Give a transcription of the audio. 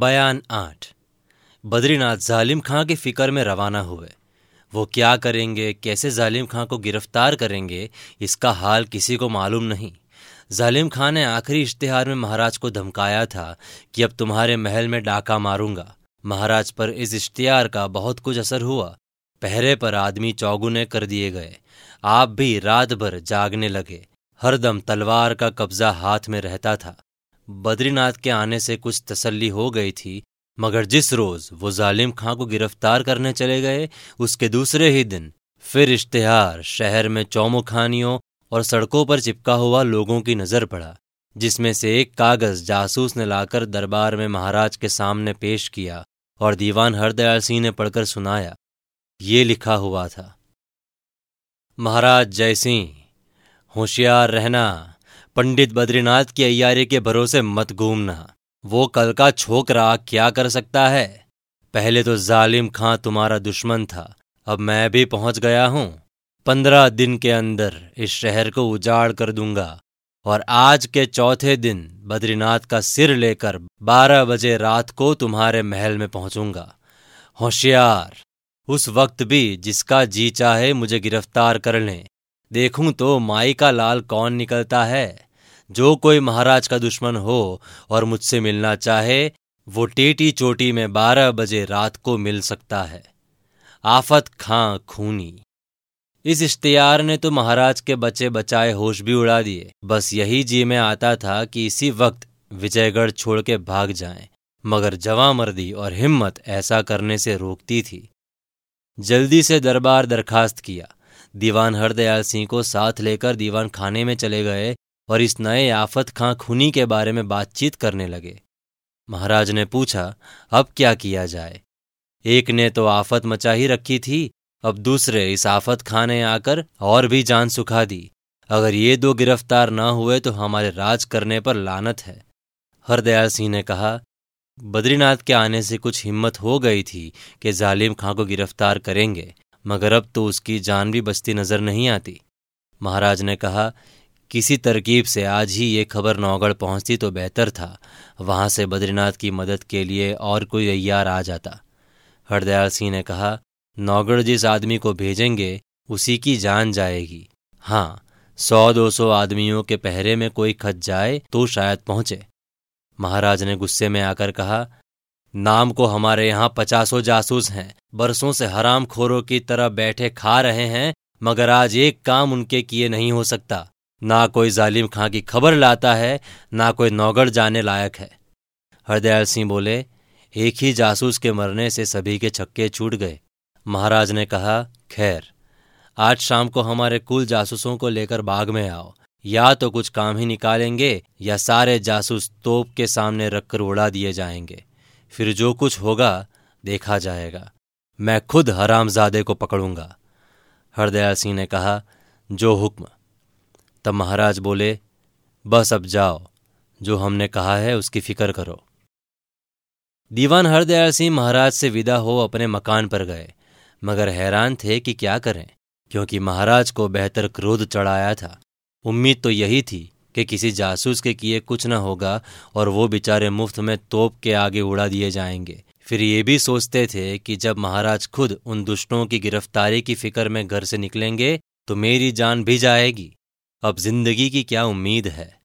बयान आठ। बद्रीनाथ जालिम खां की फ़िक्र में रवाना हुए। वो क्या करेंगे, कैसे जालिम खां को गिरफ़्तार करेंगे, इसका हाल किसी को मालूम नहीं। जालिम खां ने आखिरी इश्तिहार में महाराज को धमकाया था कि अब तुम्हारे महल में डाका मारूँगा। महाराज पर इस इश्तिहार का बहुत कुछ असर हुआ। पहरे पर आदमी चौगुने कर दिए गए। आप भी रात भर जागने लगे। हरदम तलवार का कब्जा हाथ में रहता था। बद्रीनाथ के आने से कुछ तसल्ली हो गई थी, मगर जिस रोज वो जालिम खां को गिरफ़्तार करने चले गए, उसके दूसरे ही दिन फिर इश्तेहार शहर में चौमुखानियों और सड़कों पर चिपका हुआ लोगों की नज़र पड़ा, जिसमें से एक कागज़ जासूस ने लाकर दरबार में महाराज के सामने पेश किया और दीवान हरदयाल सिंह ने पढ़कर सुनाया, ये लिखा हुआ था, महाराज जयसिंह, होशियार रहना पंडित बद्रीनाथ की अयारी के भरोसे मत घूमना। वो कल का छोकरा क्या कर सकता है? पहले तो जालिम खां तुम्हारा दुश्मन था, अब मैं भी पहुँच गया हूँ। पंद्रह दिन के अंदर इस शहर को उजाड़ कर दूँगा। और आज के चौथे दिन बद्रीनाथ का सिर लेकर बारह बजे रात को तुम्हारे महल में पहुंचूँगा। होशियार! उस वक्त भी जिसका जी चाहे मुझे गिरफ़्तार कर लें। देखूँ तो माई का लाल कौन निकलता है? जो कोई महाराज का दुश्मन हो और मुझसे मिलना चाहे वो टेटी चोटी में बारह बजे रात को मिल सकता है। आफत खां खूनी। इस इश्तियार ने तो महाराज के बचे बचाए होश भी उड़ा दिए। बस यही जी में आता था कि इसी वक्त विजयगढ़ छोड़ के भाग जाएँ, मगर जवा मर्दी और हिम्मत ऐसा करने से रोकती थी। जल्दी से दरबार दरखास्त किया। दीवान हरदयाल सिंह को साथ लेकर दीवान खाने में चले गए और इस नए आफत खां खुनी के बारे में बातचीत करने लगे। महाराज ने पूछा, अब क्या किया जाए? एक ने तो आफत मचा ही रखी थी, अब दूसरे इस आफत खां ने आकर और भी जान सुखा दी। अगर ये दो गिरफ़्तार न हुए तो हमारे राज करने पर लानत है। हरदयाल सिंह ने कहा, बद्रीनाथ के आने से कुछ हिम्मत हो गई थी कि जालिम खां को गिरफ़्तार करेंगे। मगर अब तो उसकी जान भी बचती नज़र नहीं आती। महाराज ने कहा, किसी तरकीब से आज ही ये खबर नौगढ़ पहुँचती तो बेहतर था। वहाँ से बद्रीनाथ की मदद के लिए और कोई अय्यार आ जाता। हरदयाल सिंह ने कहा, नौगढ़ जिस आदमी को भेजेंगे, उसी की जान जाएगी। हाँ सौ दो सौ आदमियों के पहरे में कोई खत जाए तो शायद पहुँचे। महाराज ने गुस्से में आकर कहा नाम को हमारे यहाँ पचासों जासूस हैं। बरसों से हराम खोरों की तरह बैठे खा रहे हैं, मगर आज एक काम उनके किए नहीं हो सकता। ना कोई जालिम खां की खबर लाता है, ना कोई नौगढ़ जाने लायक है। हरदयाल सिंह बोले, एक ही जासूस के मरने से सभी के छक्के छूट गए। महाराज ने कहा, खैर, आज शाम को हमारे कुल जासूसों को लेकर बाग में आओ। या तो कुछ काम ही निकालेंगे, या सारे जासूस तोप के सामने रखकर उड़ा दिए जाएँगे। फिर जो कुछ होगा, देखा जाएगा। मैं खुद हरामजादे को पकड़ूँगा। हरदयाल सिंह ने कहा, जो हुक्म। तब महाराज बोले, बस अब जाओ। जो हमने कहा है, उसकी फ़िक्र करो। दीवान हरदयाल सिंह महाराज से विदा हो अपने मकान पर गए। मगर हैरान थे कि क्या करें, क्योंकि महाराज को बेहतर क्रोध चढ़ाया था। उम्मीद तो यही थी कि किसी जासूस के किए कुछ न होगा और वो बेचारे मुफ़्त में तोप के आगे उड़ा दिए जाएँगे। फिर ये भी सोचते थे कि जब महाराज खुद उन दुष्टों की गिरफ्तारी की फ़िक्र में घर से निकलेंगे तो मेरी जान भी जाएगी। अब ज़िंदगी की क्या उम्मीद है?